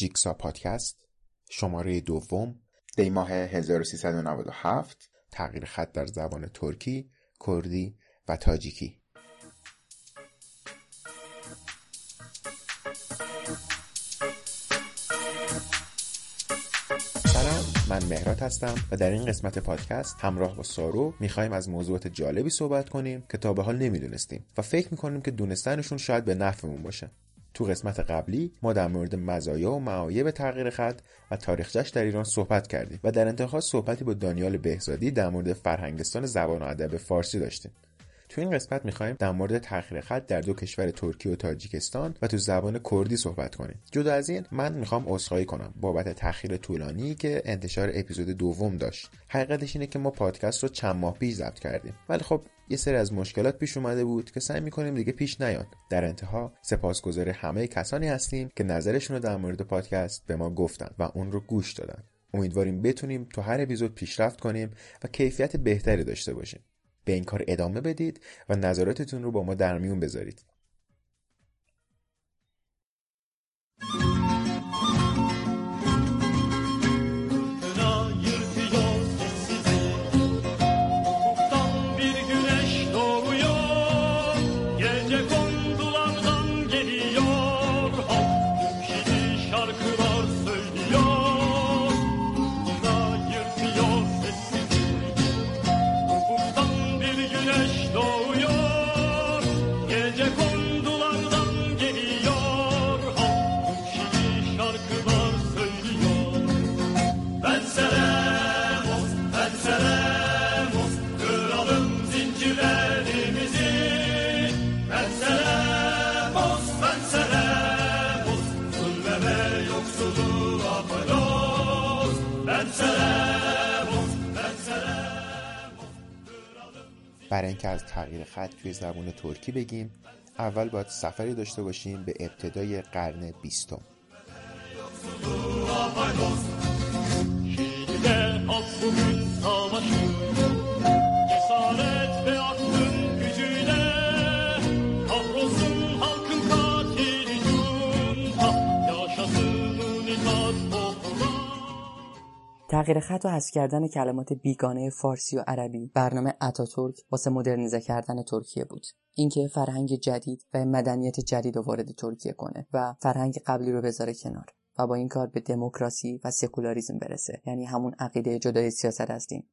جیکسا پادکست شماره دوم دی ماه 1397 تغییر خط در زبان ترکی، کردی و تاجیکی. سلام من مهرات هستم و در این قسمت پادکست همراه با سارو می‌خوایم از موضوعات جالبی صحبت کنیم که تا به حال نمی‌دونستیم و فکر می‌کنیم که دونستنشون شاید به نفعمون باشه. تو قسمت قبلی ما در مورد مزایا و معایب تغییر خط و تاریخچش در ایران صحبت کردیم و در انتها صحبتی با دانیال بهزادی در مورد فرهنگستان زبان و ادب فارسی داشتیم. تو این قسمت می‌خوایم در مورد تغییر خط در دو کشور ترکیه و تاجیکستان و تو زبان کردی صحبت کنیم. جدا از این من می‌خوام عذرخواهی کنم بابت تاخیر طولانی که انتشار اپیزود دوم داشت. حقیقتش اینه که ما پادکست رو چند ماه پیش ضبط کردیم. ولی خب یه سری از مشکلات پیش اومده بود که سعی می‌کنیم دیگه پیش نیاد. در انتها سپاسگزار همه کسانی هستیم که نظرشون رو در مورد پادکست به ما گفتن و اون رو گوش دادن. امیدواریم بتونیم تو هر اپیزود پیشرفت کنیم و کیفیت بهتری داشته باشیم. به این کار ادامه بدید و نظراتتون رو با ما در میون بذارید. برای اینکه از تغییر خط توی زبان ترکی بگیم اول باید سفری داشته باشیم به ابتدای قرن بیستم. تغییر خط و حذف کردن کلمات بیگانه فارسی و عربی برنامه اتاتورک واسه مدرنیزه کردن ترکیه بود. اینکه فرهنگ جدید و مدنیت جدید رو وارد ترکیه کنه و فرهنگ قبلی رو بذاره کنار و با این کار به دموکراسی و سکولاریزم برسه. یعنی همون عقیده جدای سیاست هستیم.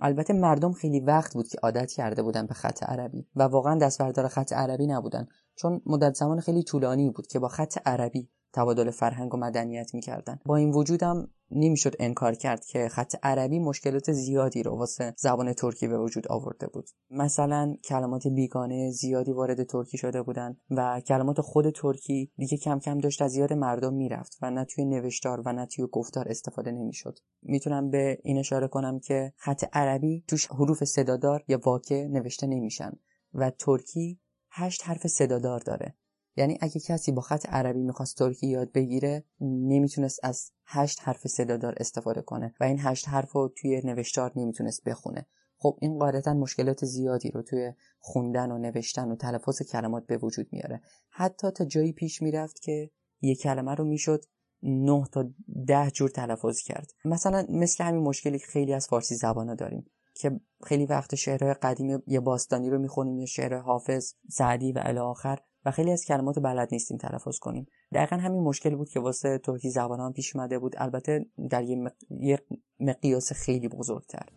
البته مردم خیلی وقت بود که عادت کرده بودن به خط عربی و واقعا دستبردار خط عربی نبودن. چون مدت زمان خیلی طولانی بود که با خط عربی تبادل فرهنگ و مدنیت می‌کردن. با این وجودم نمی‌شد انکار کرد که خط عربی مشکلات زیادی رو واسه زبان ترکی به وجود آورده بود. مثلا کلمات بیگانه زیادی وارد ترکی شده بودن و کلمات خود ترکی دیگه کم کم داشت از یاد مردم می‌رفت و نه توی نوشتار و نه توی گفتار استفاده نمی‌شد. می‌تونم به این اشاره کنم که خط عربی توش حروف صدادار یا واکه نوشته نمیشن و ترکی هشت حرف صدادار داره. یعنی اگه کسی با خط عربی می‌خواست ترکی یاد بگیره نمی‌تونست از هشت حرف صدادار استفاده کنه و این هشت حرف رو توی نوشتار نمی‌تونست بخونه. خب این قاعدتا مشکلات زیادی رو توی خوندن و نوشتن و تلفظ کلمات به وجود میاره. حتی تا جایی پیش می‌رفت که یک کلمه رو می‌شد نه تا ده جور تلفظ کرد. مثلا مثل همین مشکلی که خیلی از فارسی زبانا داریم که خیلی وقت شعرهای قدیم یه باستانی رو می‌خونیم یا شعر حافظ سعدی و الی آخر و خیلی از کلمات بلد نیستیم تلفظ کنیم. دقیقا همین مشکل بود که واسه ترکی زبانان پیش اومده بود. البته در یه, مق... یه مقیاس خیلی بزرگتر.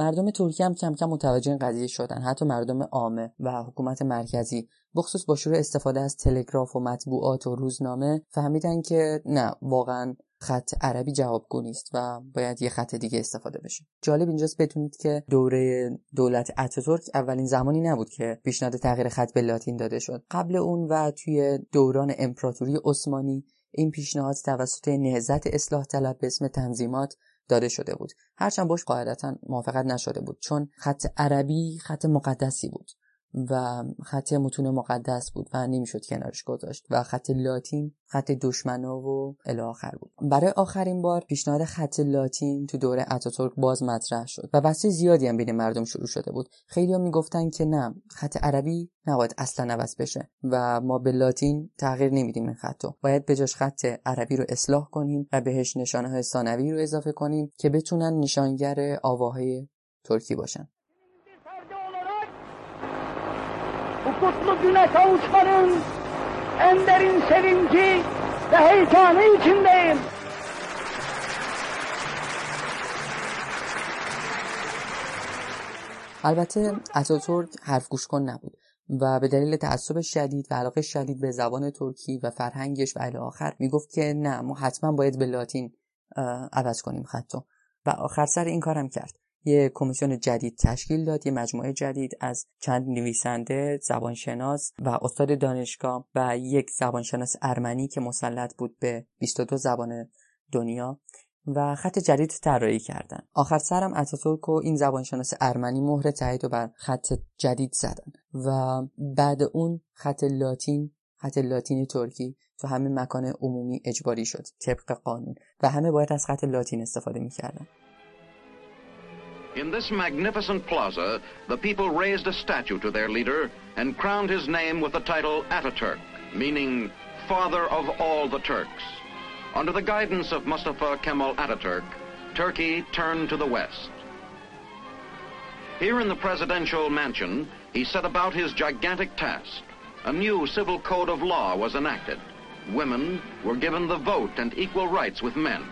مردم ترکیه هم کم کم متوجه این قضیه شدن. حتی مردم عامه و حکومت مرکزی بخصوص با شروع استفاده از تلگراف و مطبوعات و روزنامه فهمیدن که نه واقعا خط عربی جوابگو نیست و باید یه خط دیگه استفاده بشه. جالب اینجاست بدونید که دوره دولت اتاتورک اولین زمانی نبود که پیشنهاد تغییر خط به لاتین داده شد. قبل اون و توی دوران امپراتوری عثمانی این پیشنهاد توسط نهضت اصلاح طلب به اسم تنظیمات داده شده بود. هرچند باش قاعدتا موافقت نشده بود چون خط عربی خط مقدسی بود. و خط متون مقدس بود و نمی‌شد کنارش گذاشت و خط لاتین خط دشمنا و الی بود. برای آخرین بار پیشنهاد خط لاتین تو دوره اتاتورک باز مطرح شد و بحث زیادی هم بین مردم شروع شده بود. خیلی هم می‌گفتن که نه خط عربی نباید اصلا عوض بشه و ما به لاتین تغییر نمیدیم این خطو. باید به جاش خط عربی رو اصلاح کنیم و بهش نشانه های ثانوی رو اضافه کنیم که بتونن نشانگر آواهای ترکی باشن. Bu kutlu güne kavuşmanın en derin sevinci ve heyecanı içindeyim. البته اتاتورک حرف گوش کن نبود و به دلیل تعصب شدید و علاقه شدید به زبان ترکی و فرهنگش و الی آخر می‌گفت که نه ما حتما باید به لاتین عوض کنیم خطو و آخر سر این کارم کرد یه کمیسیون جدید تشکیل داد یه مجموعه جدید از چند نویسنده زبانشناس و استاد دانشگاه و یک زبانشناس ارمنی که مسلط بود به 22 زبان دنیا و خط جدید طراحی کردن. آخر سرم اتاتورک و این زبانشناس ارمنی مهر تایید و بر خط جدید زدن. و بعد اون خط لاتین خط لاتین ترکی تو همه مکان عمومی اجباری شد طبق قانون. و همه باید از خط لاتین استفاده می‌کردن. In this magnificent plaza, the people raised a statue to their leader and crowned his name with the title Ataturk, meaning Father of all the Turks. Under the guidance of Mustafa Kemal Ataturk, Turkey turned to the west. Here in the presidential mansion, he set about his gigantic task. A new civil code of law was enacted. Women were given the vote and equal rights with men.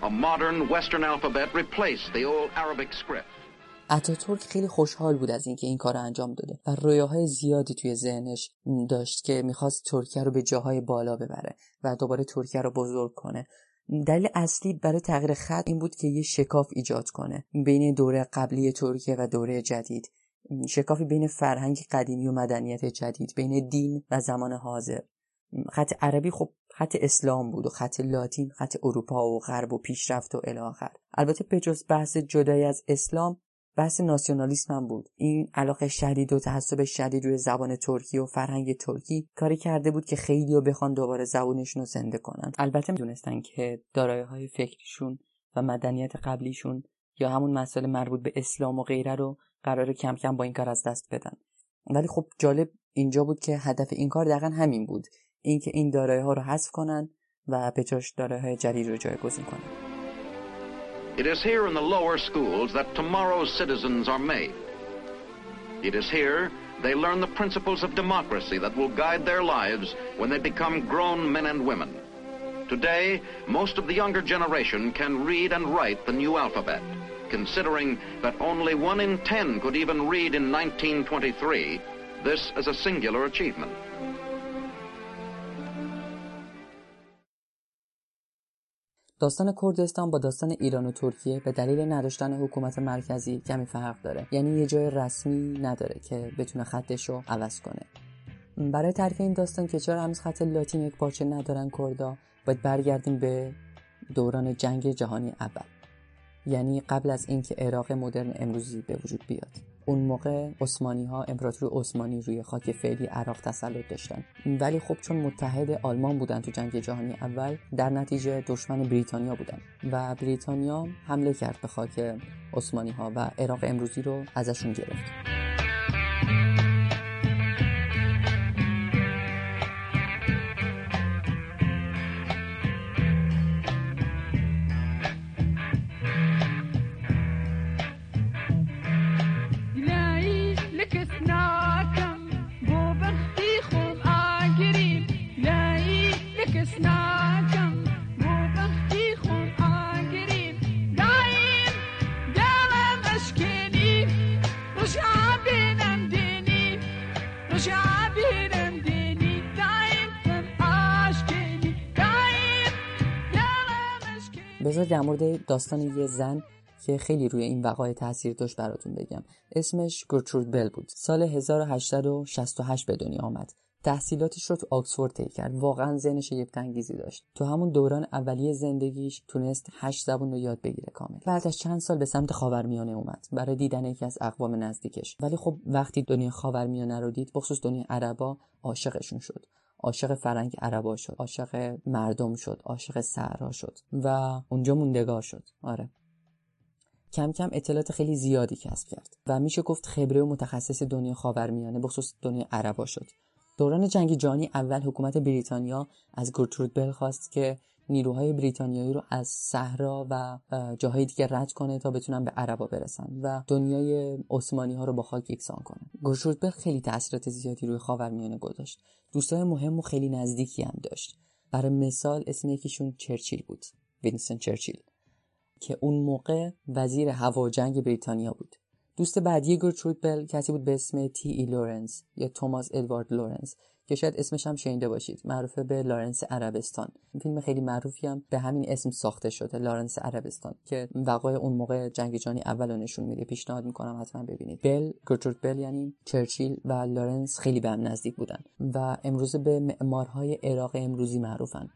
A modern Western alphabet replaced the old Arabic script. اتاتورک خیلی خوشحال بود از اینکه این کار رو انجام داده و رویاهای زیادی توی ذهنش داشت که می‌خواست ترکیه رو به جاهای بالا ببره و دوباره ترکیه رو بزرگ کنه. دلیل اصلی برای تغییر خط این بود که یه شکاف ایجاد کنه بین دوره قبلی ترکیه و دوره جدید. شکافی بین فرهنگ قدیمی و مدنیت جدید بین دین و زمان حاضر. خط عربی خب خط اسلام بود و خط لاتین خط اروپا و غرب و پیشرفت و الاخر البته به جز بحث جدایی از اسلام بحث ناسیونالیسم هم بود. این علاقه شدید و تعصب شدید روی زبان ترکی و فرهنگ ترکی کاری کرده بود که خیلی و بخوان دوباره زبونشون رو زنده کنن. البته می‌دونستن که دارایی های فکریشون و مدنیت قبلیشون یا همون مسائل مربوط به اسلام و غیره رو قرار کم کم با این کار از دست بدن. ولی خب جالب اینجا بود که هدف این کار دقیقا همین بود. اینکه این دارایی ها رو حذف کنن و به جاش دارایی های جدید رو جایگزین کنن It is here in the lower schools that tomorrow's citizens are made. It is here they learn the principles of democracy that will guide their lives when they become grown men and women. Today, most of the younger generation can read and write the new alphabet. Considering that only one in ten could even read in 1923, this is a singular achievement. داستان کردستان با داستان ایران و ترکیه به دلیل نداشتن حکومت مرکزی کمی فرق داره. یعنی یه جای رسمی نداره که بتونه خطش رو عوض کنه. برای تعریف این داستان که چرا هنوز خط لاتین یک پارچه ندارن کردا باید برگردیم به دوران جنگ جهانی اول. یعنی قبل از اینکه عراق مدرن امروزی به وجود بیاد. اون موقع عثمانی ها امپراتوری عثمانی روی خاک فعلی عراق تسلط داشتن. ولی خب چون متحد آلمان بودن تو جنگ جهانی اول در نتیجه دشمن بریتانیا بودن و بریتانیا حمله کرد به خاک عثمانی ها و عراق امروزی رو ازشون گرفت. در مورد داستان یه زن که خیلی روی این وقایع تاثیر داشت براتون بگم. اسمش گرترود بل بود. سال 1868 به دنیا آمد. تحصیلاتش رو تو آکسفورد طی کرد. واقعا ذهن شگفت انگیزی داشت. تو همون دوران اولیه زندگیش تونست هشت زبون رو یاد بگیره کامل. بعد از چند سال به سمت خاورمیانه اومد. برای دیدن یکی از اقوام نزدیکش. ولی خب وقتی دنیا خاورمیانه رو دید بخصوص دنیا عربا عاشقشون شد. عاشق فرنگ عربا شد عاشق مردم شد عاشق صحرا شد و اونجا موندگار شد. آره. کم کم اطلاعات خیلی زیادی کسب کرد و میشه گفت خبره و متخصص دنیا خاورمیانه بخصوص دنیا عربا شد. دوران جنگ جهانی اول حکومت بریتانیا از گرترود بل خواست که نیروهای بریتانیایی رو از صحرا و جاهای دیگه رد کنه تا بتونن به عربا برسن و دنیای عثمانی ها رو با خاک یکسان کنه. بل خیلی تاثیرات زیادی روی خاورمیانه گذاشت. دوستای مهم و خیلی نزدیکی هم داشت. برای مثال اسم یکیشون چرچیل بود وینستون چرچیل که اون موقع وزیر هوا و جنگ بریتانیا بود. دوست بعدی گرترود بل کسی بود به اسم تی ای لورنس یا توماس ادوارد لورنس که شاید اسمش هم شنیده باشید. معروف به لارنس عربستان. فیلم خیلی معروفی هم به همین اسم ساخته شده لارنس عربستان که وقایع اون موقع جنگ جهانی اول نشون میده. پیشنهاد می‌کنم حتما ببینید. بل گرترود بل یعنی چرچیل و لارنس خیلی به هم نزدیک بودن و امروز به معمارهای عراق امروزی معروفن.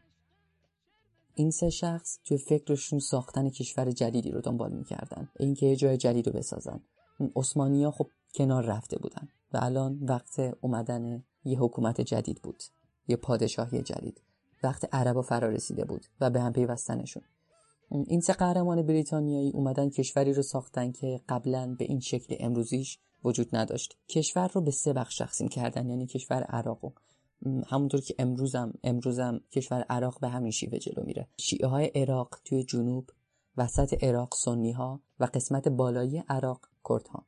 این سه شخص توی فکرشون ساختن کشور جدیدی رو دنبال می‌کردن. اینکه یه جای جدید رو بسازن. عثمانی ها خب کنار رفته بودن و الان وقت اومدن یه حکومت جدید بود. یه پادشاهی جدید. وقت عربا فرا رسیده بود و به هم پیوستنشون. این سه قهرمان بریتانیایی اومدن کشوری رو ساختن که قبلا به این شکل امروزیش وجود نداشت. کشور رو به سه بخش تقسیم کردن یعنی کشور عراق و همونطور که امروزم امروزم کشور عراق به همین شیوه جلو میره. شیعه های عراق توی جنوب وسط عراق سنی ها و قسمت بالایی عراق کرد ها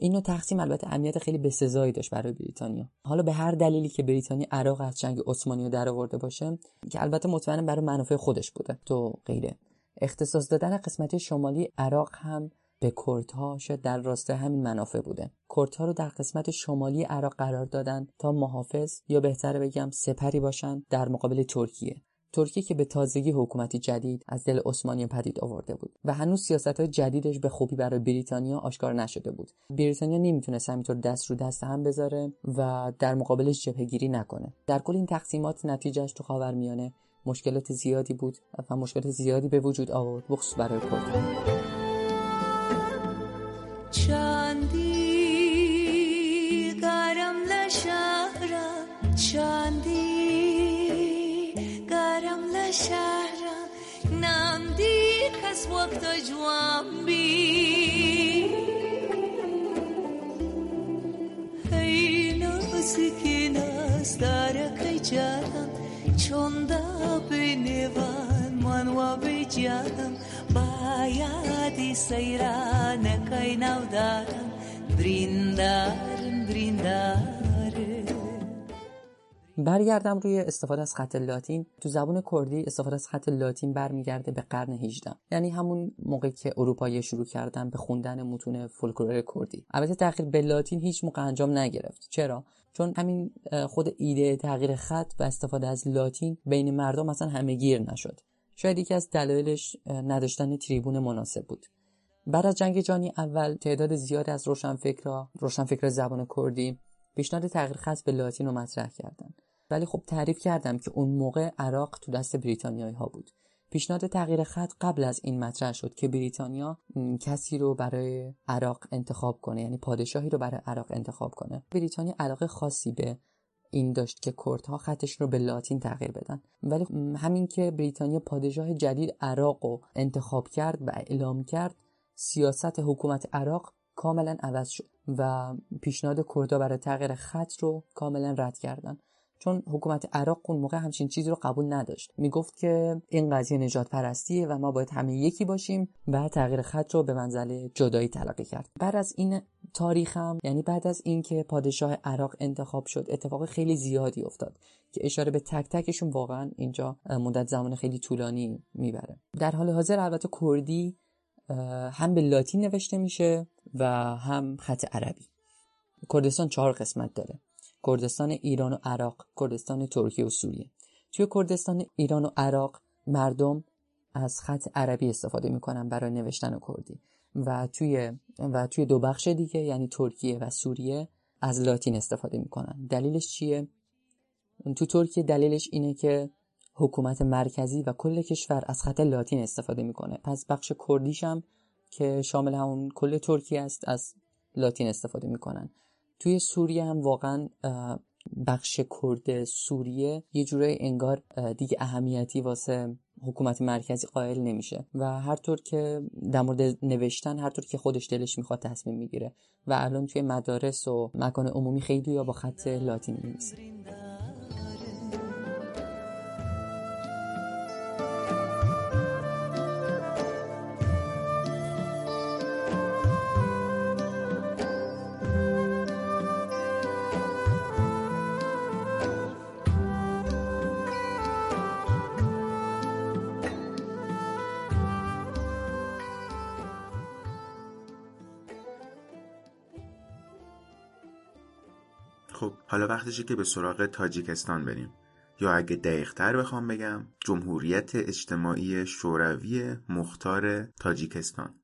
این نوع تقسیم البته اهمیت خیلی بسزایی داشت برای بریتانیا. حالا به هر دلیلی که بریتانیا عراق از جنگ عثمانی رو درآورده باشه که البته مطمئنا برای منافع خودش بوده. تو غیره اختصاص دادن قسمت شمالی عراق هم به کردها شاید در راستای همین منافع بوده. کردها رو در قسمت شمالی عراق قرار دادن تا محافظ یا بهتره بگم سپری باشن در مقابل ترکیه. ترکیه که به تازگی حکومتی جدید از دل عثمانی پدید آورده بود و هنوز سیاست های جدیدش به خوبی برای بریتانیا آشکار نشده بود. بریتانیا نمی‌تونست همینطور دست رو دست هم بذاره و در مقابلش جبهگیری نکنه. در کل این تقسیمات نتیجهش تو خاورمیانه مشکلات زیادی بود و مشکلات زیادی به وجود آورد بخصوص برای کردها وقت جوان بی. ای نازکی نازدارکی جانم چون دا بینوان من و بی جانم بایدی سیرانکی نو دارم بریندارم بریندارم برگردم روی استفاده از خط لاتین. تو زبان کردی استفاده از خط لاتین برمیگرده به قرن 18 یعنی همون موقعی که اروپایی شروع کردن به خوندن متون فولکلور کردی. البته تغییر به لاتین هیچ موقع انجام نگرفت. چرا؟ چون همین خود ایده تغییر خط و استفاده از لاتین بین مردم مثلا همه گیر نشد. شاید یکی از دلایلش نداشتن تریبون مناسب بود. بعد از جنگ جهانی اول تعداد زیادی از روشنفکرها روشنفکر زبان کردی پیشنهاد تغییر خط به لاتین رو مطرح کردند ولی خب تعریف کردم که اون موقع عراق تو دست بریتانیایی ها بود. پیشنهاد تغییر خط قبل از این مطرح شد که بریتانیا کسی رو برای عراق انتخاب کنه یعنی پادشاهی رو برای عراق انتخاب کنه. بریتانیا علاقه خاصی به این داشت که کردها خطش رو به لاتین تغییر بدن. ولی همین که بریتانیا پادشاه جدید عراق رو انتخاب کرد و اعلام کرد سیاست حکومت عراق کاملا عوض شد و پیشنهاد کردها برای تغییر خط رو کاملا رد کردن. چون حکومت عراق اون موقع همچین چیزی رو قبول نداشت. می‌گفت که این قضیه نجات پرستیه و ما باید همه یکی باشیم و تغییر خط رو به منزله جدایی تلقی کرد. بعد از این تاریخ هم یعنی بعد از اینکه پادشاه عراق انتخاب شد اتفاق خیلی زیادی افتاد که اشاره به تک تکشون واقعا اینجا مدت زمان خیلی طولانی می‌بره. در حال حاضر البته کردی هم به لاتین نوشته میشه و هم خط عربی. کردستان چهار قسمت داره. کردستان ایران و عراق کردستان ترکیه و سوریه. توی کردستان ایران و عراق مردم از خط عربی استفاده می‌کنن برای نوشتن کردی. و توی و توی دو بخش دیگه یعنی ترکیه و سوریه از لاتین استفاده می‌کنن. دلیلش چیه؟ تو ترکیه دلیلش اینه که حکومت مرکزی و کل کشور از خط لاتین استفاده می‌کنه. پس بخش کردیش هم که شامل همون کل ترکیه است از لاتین استفاده می‌کنن. توی سوریه هم واقعا بخش کرد سوریه یه جورای انگار دیگه اهمیتی واسه حکومت مرکزی قائل نمیشه و هر طور که در مورد نوشتن هر طور که خودش دلش می‌خواد تصمیم می‌گیره و الان توی مدارس و مکان عمومی خیلی یا با خط لاتین می‌نویسه. وقتشه که به سراغ تاجیکستان بریم. یا اگه دقیقتر بخوام بگم جمهوریت اجتماعی شوروی مختار تاجیکستان.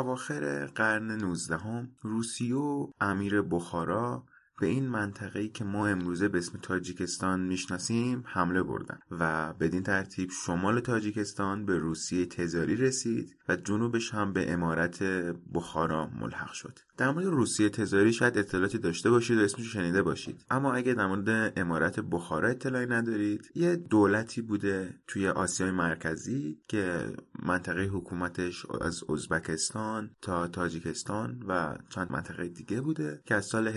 اواخر قرن 19 روسیه و امیر بخارا به این منطقه‌ای که ما امروزه به اسم تاجیکستان می‌شناسیم حمله بردن و بدین ترتیب شمال تاجیکستان به روسیه تزاری رسید و جنوبش هم به امارت بخارا ملحق شد. در مورد روسیه تزاری شاید اطلاعاتی داشته باشید و اسمش شنیده باشید. اما اگه در مورد امارت بخارا اطلاعی ندارید یه دولتی بوده توی آسیای مرکزی که منطقه حکومتش از ازبکستان تا تاجیکستان و چند منطقه دیگه بوده که از سال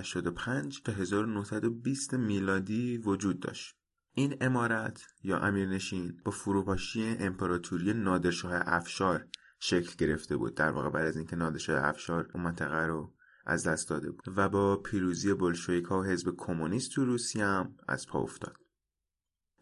1785 تا 1920 میلادی وجود داشت. این امارت یا امیرنشین با فروپاشی امپراتوری نادرشاه افشار شکل گرفته بود. در واقع بعد از اینکه نادرشاه افشار اون منطقه رو از دست داده بود و با پیروزی بلشویکا و حزب کمونیست تو روسیه هم از پا افتاد.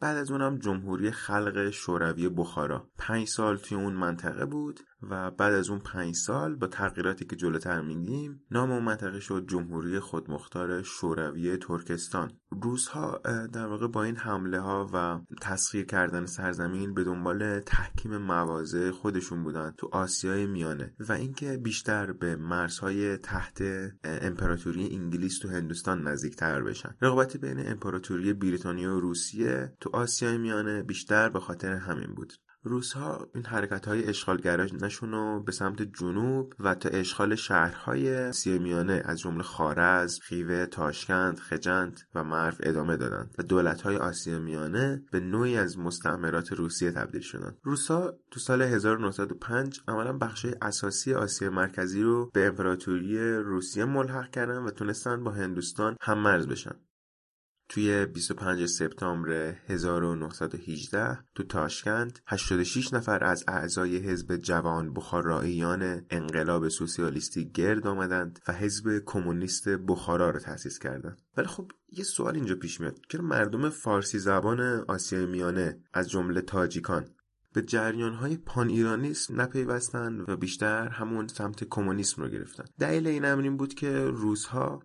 بعد از اونم جمهوری خلق شوروی بخارا. پنج سال توی اون منطقه بود و بعد از اون پنج سال با تغییراتی که جلوتر میگیم نام اون منطقه شد جمهوری خودمختار شوروی ترکستان. روس ها در واقع با این حمله ها و تسخیر کردن سرزمین به دنبال تحکیم مواضع خودشون بودن تو آسیای میانه و اینکه بیشتر به مرزهای تحت امپراتوری انگلیس تو هندوستان نزدیکتر بشن. رقابت بین امپراتوری بریتانیا و روسیه تو آسیای میانه بیشتر به خاطر همین بود روس ها این حرکت های اشغالگرانشون رو به سمت جنوب و تا اشغال شهرهای سیمیانه از جمله خارز، خیوه، تاشکند، خجند و مرو ادامه دادند و دولت های آسیا میانه به نوعی از مستعمرات روسیه تبدیل شدند. روسا تو سال 1905 عملا بخش اساسی آسیا مرکزی رو به امپراتوری روسیه ملحق کردن و تونستن با هندوستان هم مرز بشن. توی 25 سپتامبر 1918 تو تاشکند 86 نفر از اعضای حزب جوان بخاراییان انقلاب سوسیالیستی گرد آمدند و حزب کمونیست بخارا را تأسیس کردند. ولی خب یه سوال اینجا پیش میاد که مردم فارسی زبان آسیای میانه از جمله تاجیکان به جریان های پان ایرانیسم نپیوستن و بیشتر همون سمت کمونیسم رو گرفتن دلیل این امر این بود که روزها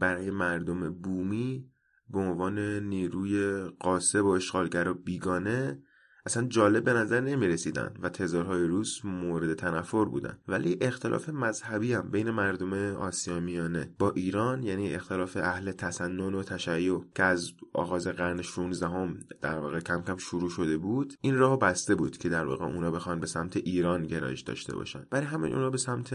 برای مردم بومی به عنوان نیروی قاسب و اشغالگر و بیگانه اصلا جالب به نظر نمی رسیدن و تزارهای روس مورد تنفر بودن. ولی اختلاف مذهبی هم بین مردم آسیا میانه با ایران یعنی اختلاف اهل تسنن و تشیع که از آغاز قرن 16 هم در واقع کم کم شروع شده بود این راه بسته بود که در واقع اونا بخوان به سمت ایران گرایش داشته باشن. برای همین اونا به سمت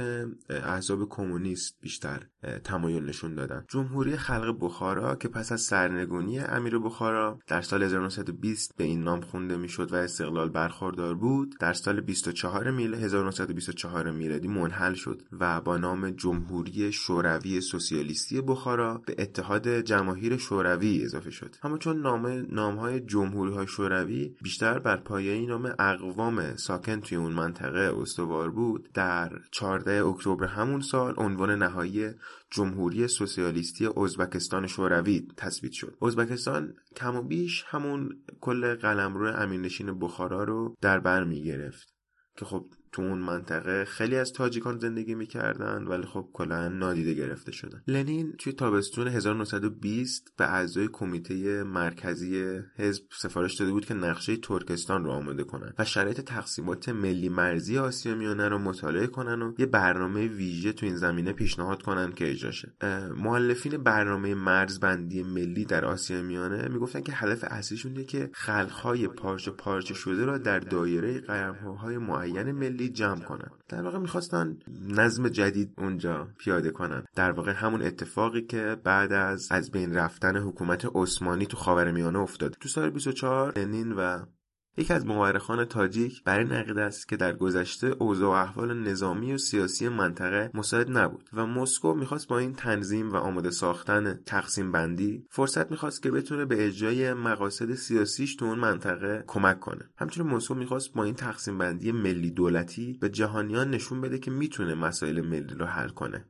احزاب کمونیست بیشتر تمایل نشون دادن. جمهوری خلق بخارا که پس از سرنگونی امیر بخارا در سال 1920 به این نام خونده می‌شد و استقلال برخوردار بود در سال 24 میلادی 1924 میلادی منحل شد و با نام جمهوری شوروی سوسیالیستی بخارا به اتحاد جماهیر شوروی اضافه شد. اما چون نام نامهای جمهوری های شوروی بیشتر بر پایه نام اقوام ساکن توی اون منطقه استوار بود. در 14 اکتبر همون سال عنوان نهایی جمهوری سوسیالیستی ازبکستان شوروی تثبیت شد. ازبکستان کم و بیش همون کل قلمرو امیرنشین بخارا رو در بر می گرفت که خب تو اون منطقه خیلی از تاجیکان زندگی می‌کردن ولی خب کلا نادیده گرفته شدن. لنین توی تابستون 1920 به اعضای کمیته مرکزی حزب سفارش داده بود که نقشه ترکستان رو آماده کنن و شرایط تقسیمات ملی مرزی آسیا میانه رو مطالعه کنن و یه برنامه ویژه تو این زمینه پیشنهاد کنن که اجرا شه. مؤلفین برنامه مرزبندی ملی در آسیا میانه می‌گفتن که هدف اصلیشون اینه که خلقهای پارچه پارچه شده را در دایره قلمروهای معین ملی جمع کنن. در واقع می‌خواستن نظم جدید اونجا پیاده کنن. در واقع همون اتفاقی که بعد از از بین رفتن حکومت عثمانی تو خاورمیانه افتاد. تو سال 24 لنین و یکی از مورخان تاجیک بر این عقیده است که در گذشته اوضاع و احوال نظامی و سیاسی منطقه مساعد نبود و مسکو می‌خواست با این تنظیم و آماده ساختن تقسیم بندی فرصت می‌خواست که بتونه به اجرای مقاصد سیاسیش تو اون منطقه کمک کنه. همچنین مسکو می‌خواست با این تقسیم بندی ملی دولتی به جهانیان نشون بده که می‌تونه مسائل ملی رو حل کنه.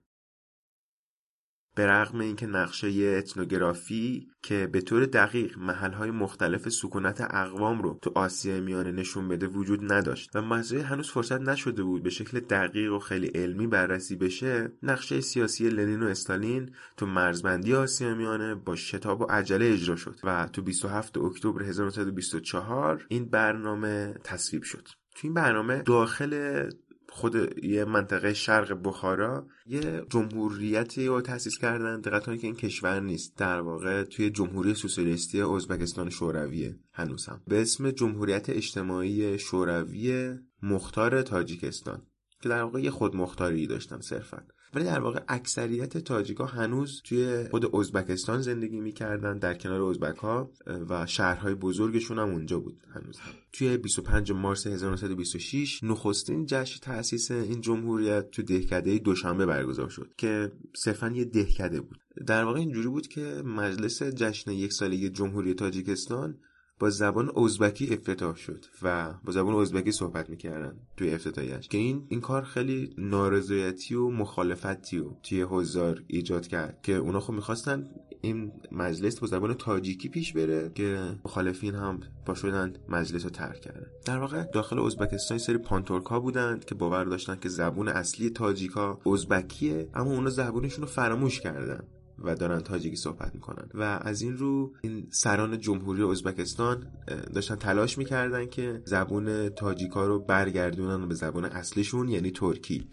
به رغم اینکه نقشه اتنوگرافی که به طور دقیق محلهای مختلف سکونت اقوام رو تو آسیای میانه نشون بده وجود نداشت و مزرعه هنوز فرصت نشده بود به شکل دقیق و خیلی علمی بررسی بشه نقشه سیاسی لنین و استالین تو مرزبندی آسیا میانه با شتاب و عجله اجرا شد و تو 27 اکتبر 1924 این برنامه تصویب شد. تو این برنامه داخل خود یه منطقه شرق بخارا یه جمهوریتی رو تأسیس کردن دقت که این کشور نیست. در واقع توی جمهوری سوسیالیستی ازبکستان شورویه هنوز هم به اسم جمهوریت اجتماعی شوروی مختار تاجیکستان. در واقع یه خودمختاری داشتن صرفا ولی در واقع اکثریت تاجیکا هنوز توی خود ازبکستان زندگی می‌کردن در کنار ازبک ها و شهرهای بزرگشون هم اونجا بود هنوز هم. توی 25 مارس 1926 نخستین جشن تأسیس این جمهوریت تو دهکده دوشنبه برگزار شد که صرفا یه دهکده بود در واقع اینجوری بود که مجلس جشن یک ساله جمهوری تاجیکستان با زبان ازبکی افتتاح شد و با زبان ازبکی صحبت می‌کردن توی افتتاحیش. که این این کار خیلی نارضایتی و مخالفتی و توی حضار ایجاد کرد که اونا خب می‌خواستن این مجلس با زبان تاجیکی پیش بره که مخالفین هم پا شدن مجلس رو ترک کردن. در واقع داخل ازبکستان سری پانتورک ها بودند که باور داشتن که زبون اصلی تاجیکا ازبکیه اما اونا زبونشون رو فراموش کردن. و دارن تاجیکی صحبت می‌کنن. و از این رو این سران جمهوری ازبکستان داشتن تلاش می‌کردن که زبون تاجیکا رو برگردونن به زبان اصلیشون یعنی ترکی.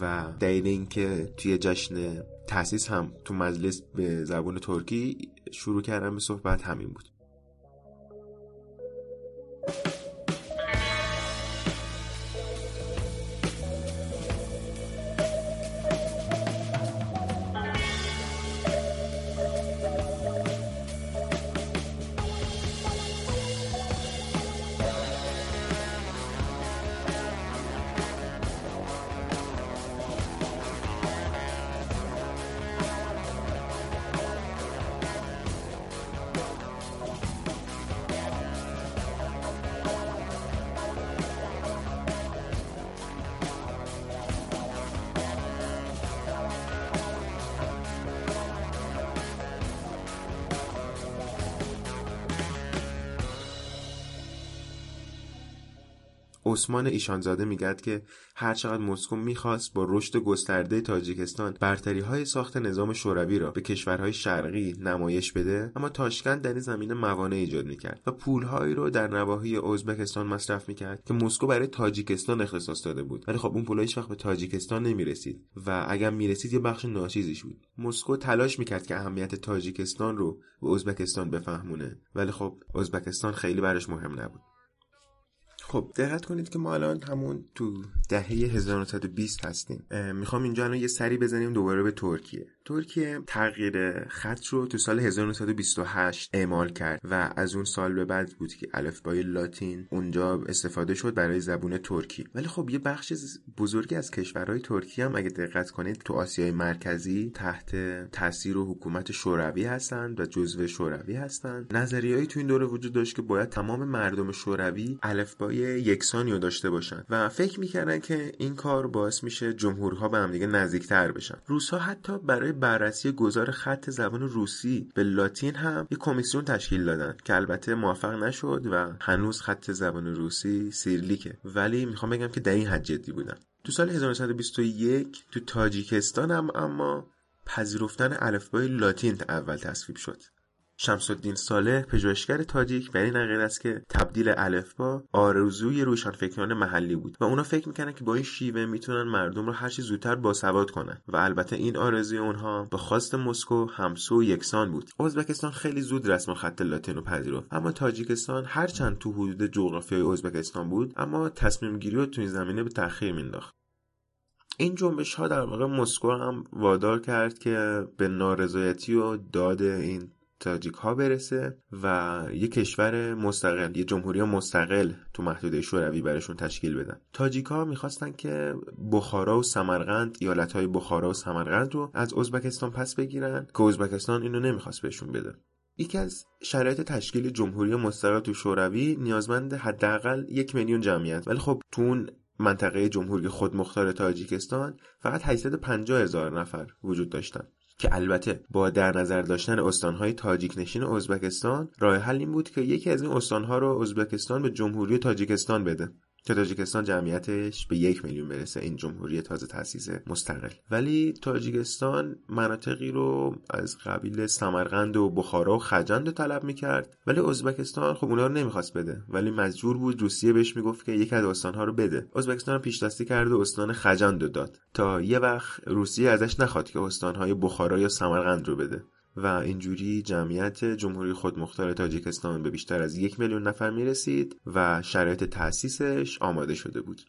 و دلیل اینکه توی جشن تاسیس هم تو مجلس به زبان ترکی شروع کردن به صحبت همین بود. عثمان ایشانزاده میگد که هرچقدر مسکو می‌خواست با رشد گسترده تاجیکستان برتری های ساخت نظام شوروی را به کشورهای شرقی نمایش بده اما تاشکند در این زمینه موانع ایجاد می‌کرد و پولهایی رو در نواحی ازبکستان مصرف می‌کرد که مسکو برای تاجیکستان اختصاص داده بود. ولی خب اون پولها هیچ وقت به تاجیکستان نمی‌رسید و اگر می‌رسید یه بخش ناچیزیش بود. مسکو تلاش می‌کرد که اهمیت تاجیکستان رو به ازبکستان بفهمونه ولی خب ازبکستان خیلی براش مهم نبود. خب دقت کنید که ما الان همون تو دهه 1920 هستیم. می‌خوام اینجا الان یه سری بزنیم دوباره به ترکیه. ترکیه تغییر خط رو تو سال 1928 اعمال کرد و از اون سال به بعد بود که الفبای لاتین اونجا استفاده شد برای زبون ترکی. ولی خب یه بخش بزرگی از کشورهای ترکی هم اگه دقت کنید تو آسیای مرکزی تحت تاثیر و حکومت شوروی هستند و جزو شوروی هستند نظریه‌ای تو این دوره وجود داشت که باید تمام مردم شوروی الفبای یکسانی رو داشته باشن و فکر می‌کردن که این کار باعث میشه جمهورها به هم دیگه نزدیکتر بشن. روسها حتی برای بررسی گذار خط زبان روسی به لاتین هم یک کمیسیون تشکیل دادن که البته موفق نشد و هنوز خط زبان روسی سیرلیکه ولی می‌خوام بگم که در این حد جدی بودن. تو سال 1921 تو تاجیکستان هم اما پذیرفتن الفبای لاتین اول تصویب شد. شمس الدین صالح پژوهشگر تاجیک بر این عقیده است که تبدیل الفبا آرزوی روشنفکران محلی بود و اونا فکر می‌کنن که با این شیوه می‌تونن مردم رو هرچی زودتر باسواد کنن و البته این آرزوی اونها با خواست مسکو همسو و یکسان بود. ازبکستان خیلی زود رسم خط لاتین رو پذیرفت. اما تاجیکستان هرچند تو حدود جغرافیای ازبکستان بود اما تصمیم گیری رو تو این زمینه به تأخیر مینداخت این جنبش ها در واقع مسکو هم وادار کرد که به نارضایتی و داد این تاجیک ها برسه و یه کشور مستقل یه جمهوری مستقل تو محدوده شوروی برشون تشکیل بدن. تاجیک ها می‌خواستن که بخارا و سمرقند ایالت های بخارا و سمرقند رو از ازبکستان پس بگیرن که ازبکستان اینو نمی‌خواست بهشون بده. یکی از شرایط تشکیل جمهوری مستقل تو شوروی نیازمند حداقل یک میلیون جمعیت ولی خب تو اون منطقه جمهوری خودمختار تاجیکستان فقط 850 هزار نفر وجود داشتن. که البته با در نظر داشتن استانهای تاجیک نشین ازبکستان راه حل این بود که یکی از این استانها رو ازبکستان به جمهوری تاجیکستان بده. که تاجیکستان جمعیتش به یک میلیون برسه. این جمهوری تازه تاسیس مستقل. ولی تاجیکستان مناطقی رو از قبیل سمرقند و بخارا و خجند طلب می‌کرد. ولی ازبکستان خب اونا رو نمی‌خواست بده. ولی مجبور بود روسیه بهش می‌گفت که یکی از استانها رو بده. ازبکستان پیش دستی کرد و استان خجند رو داد. تا یه وقت روسیه ازش نخواد که استانهای بخارا یا سمرقند رو بده. و اینجوری جمعیت جمهوری خودمختار تاجیکستان به بیشتر از یک میلیون نفر می رسید و شرایط تأسیسش آماده شده بود.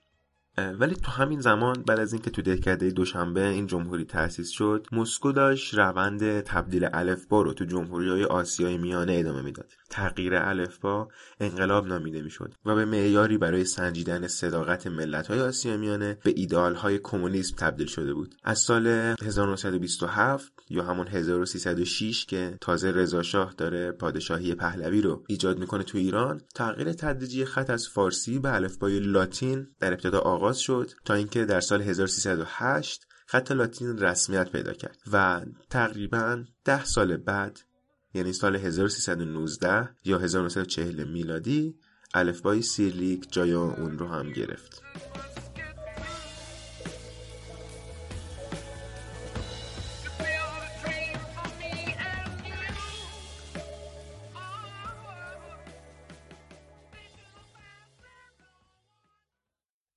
ولی تو همین زمان بعد از اینکه تو دهکده دوشنبه این جمهوری تأسیس شد مسکو داشت روند تبدیل الفبا رو تو جمهوری های آسیای میانه ادامه می‌داد. تغییر الفبا انقلاب نامیده می‌شد و به معیاری برای سنجیدن صداقت ملت های آسیای میانه به ایدال های کمونیسم تبدیل شده بود. از سال 1927 یا همون 1306 که تازه رضا شاه داره پادشاهی پهلوی رو ایجاد می‌کنه تو ایران تغییر تدریجی خط از فارسی به الفبای لاتین در ابتدا آغاز شد تا اینکه در سال 1308 خط لاتین رسمیت پیدا کرد و تقریبا ده سال بعد یعنی سال 1319 یا 1940 میلادی الفبای سیرلیک جای اون رو هم گرفت.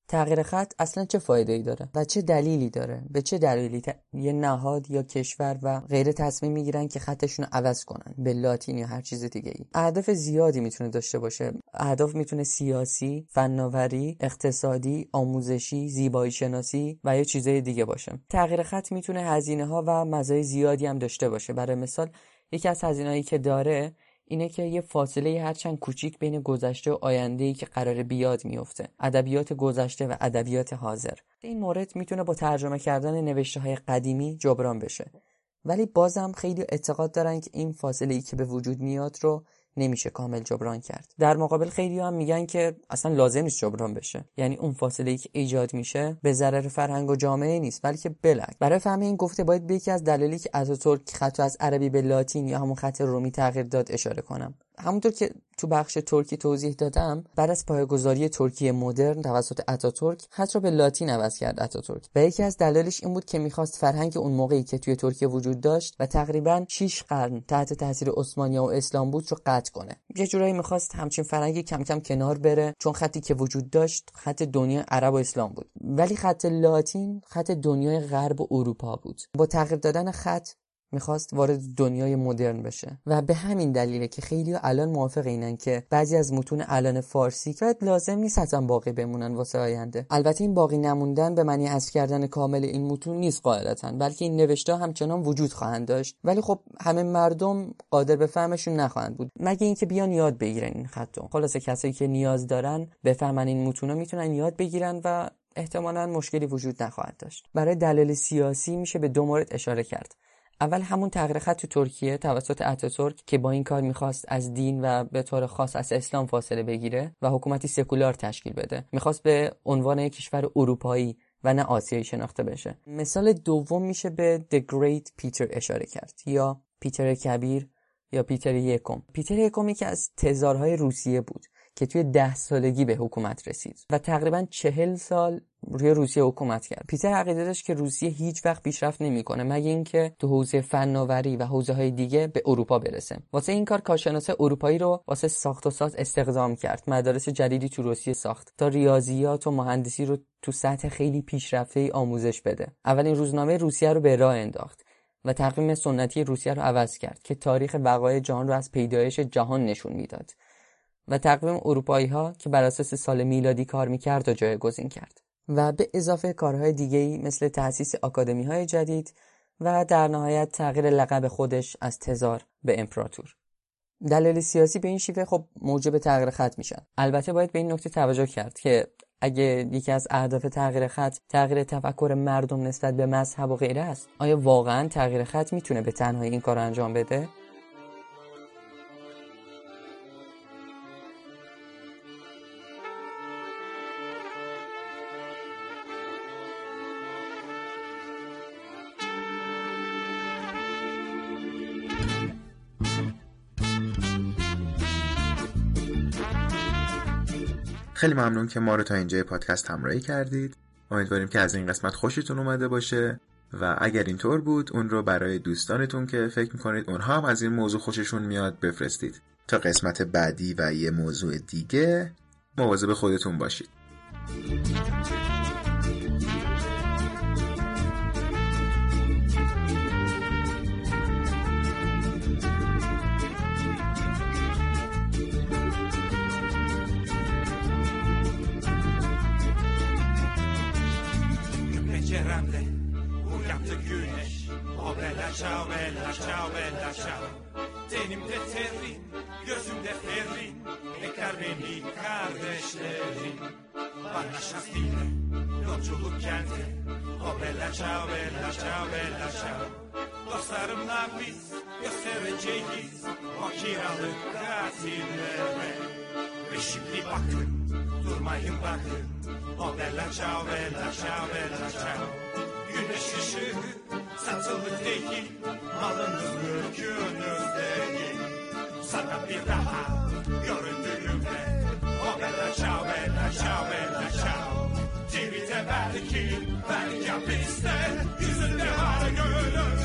تغییر خط اصلا چه فایده ای داره و چه دلیلی داره؟ به چه دلیلی یه نهاد یا کشور و غیره تصمیم می‌گیرن که خطشون رو عوض کنن؟ به لاتین یا هر چیز دیگه ای اهداف زیادی می‌تونه داشته باشه. اهداف می‌تونه سیاسی فناوری اقتصادی آموزشی زیبایی شناسی و یا چیزای دیگه باشه. تغییر خط می‌تونه هزینه ها و مزایای زیادی هم داشته باشه. برای مثال یکی از هزینه‌هایی که داره اینه که یه فاصله هرچند کوچیک بین گذشته و آینده ای که قرار بیاد میفته ادبیات گذشته و ادبیات حاضر. این مورد می‌تونه با ترجمه کردن نوشته های قدیمی جبران بشه. ولی بازم خیلی اعتقاد دارن که این فاصله ای که به وجود میاد رو نمیشه کامل جبران کرد. در مقابل خیلی هم میگن که اصلا لازم نیست جبران بشه. یعنی اون فاصله ای که ایجاد میشه به ضرر فرهنگ و جامعه نیست بلکه بلک. برای فهم این گفته باید به یکی از دلایلی که اتاتورک خط از عربی به لاتین یا همون خط رومی تغییر داد اشاره کنم. همونطور که تو بخش ترکی توضیح دادم بعد از پایگذاری ترکیه مدرن توسط اتاتورک خط رو به لاتین عوض کرد اتاتورک. و یکی از دلایلش این بود که می‌خواست فرهنگ اون موقعی که توی ترکیه وجود داشت و تقریبا 6 قرن تحت تاثیر عثمانی و اسلام بود رو قطع کنه. یه جورایی می‌خواست همچین فرهنگی کم کم کنار بره چون خطی که وجود داشت خط دنیای عرب و اسلام بود. ولی خط لاتین خط دنیای غرب و اروپا بود. با تغییر دادن خط می‌خواست وارد دنیای مدرن بشه. و به همین دلیله که خیلی الان موافق اینن که بعضی از متون الان فارسی که لازم نیست حتما باقی بمونن واسه آینده. البته این باقی نموندن به معنی حذف کردن کامل این متون نیست قاعدتا بلکه این نوشته همچنان وجود خواهند داشت. ولی خب همه مردم قادر به فهمشون نخواهند بود. مگه اینکه بیان یاد بگیرن این خطو. خلاصه کسایی که نیاز دارن بفهمن این متون می‌تونن یاد بگیرن و احتمالا مشکلی وجود نخواهد داشت. برای دلیل سیاسی میشه به دو مورد اشاره کرد. اول همون تغییر خط تو ترکیه توسط اتاتورک که با این کار می‌خواست از دین و به طور خاص از اسلام فاصله بگیره و حکومتی سکولار تشکیل بده. می‌خواست به عنوان یک کشور اروپایی و نه آسیایی شناخته بشه. مثال دوم میشه به The Great Peter اشاره کرد. یا پیتر کبیر یا پیتر یکم. پیتر یکم که از تزارهای روسیه بود. که توی ده سالگی به حکومت رسید. و تقریبا چهل سال روی روسیه حکومت کرد. پیتر عقیده داشت که روسیه هیچ وقت پیشرفت نمی‌کنه مگه اینکه تو حوزه فناوری و حوزه های دیگه به اروپا برسه. واسه این کار کارشناس اروپایی رو واسه ساخت و ساز استخدام کرد. مدارس جدیدی تو روسیه ساخت تا ریاضیات و مهندسی رو تو سطح خیلی پیشرفته آموزش بده. اولین روزنامه روسیه رو به راه انداخت و تقویم سنتی روسیه رو عوض کرد که تاریخ وقایع جهان رو از پیدایش جهان نشون می‌داد. و تقویم اروپایی ها که بر اساس سال میلادی کار می‌کرد و جایگزین کرد و به اضافه کارهای دیگه مثل تأسیس آکادمی های جدید و در نهایت تغییر لقب خودش از تزار به امپراتور. دلیل سیاسی به این شیوه خب موجب تغییر خط میشن البته باید به این نکته توجه کرد که اگه یکی از اهداف تغییر خط تغییر تفکر مردم نسبت به مذهب و غیره است آیا واقعا تغییر خط می‌تونه به تنهایی این کار انجام بده؟ خیلی ممنون که ما رو تا اینجای پادکست همراهی کردید. امیدواریم که از این قسمت خوشتون اومده باشه و اگر اینطور بود اون رو برای دوستانتون که فکر می‌کنید اونها هم از این موضوع خوششون میاد بفرستید. تا قسمت بعدی و یه موضوع دیگه مواظب خودتون باشید. Dostlarımla biz göstereceğiz O kiralık katillere Ve şimdi bakın, durmayın bakın O bella ciao bella ciao bella ciao Güneş ışığı satılık değil Malınız mülkünüz değil. Sana bir daha göründüğümde O bella ciao bella ciao bella ciao TV'de belki belki hapiste Yüzünde var gülümse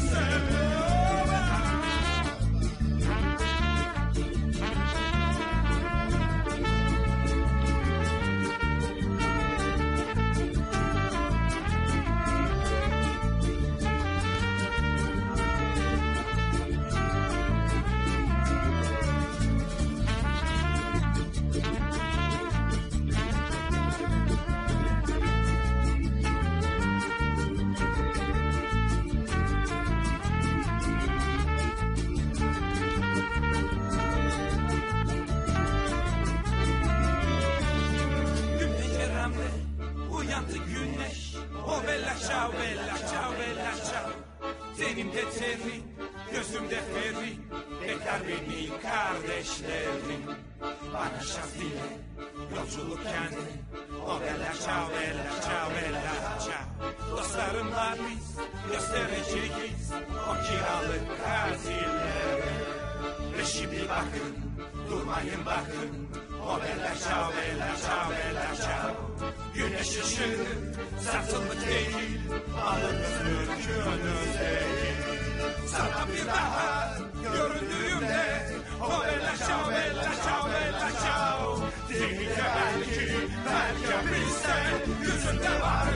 Yaşı şirin, satılık değil, alınız mülkünüz değil. Sana bir bahar göründüğümde, o bella şav, bella şav, bella şav. Değil de belki, belki bilsen, yüzünde var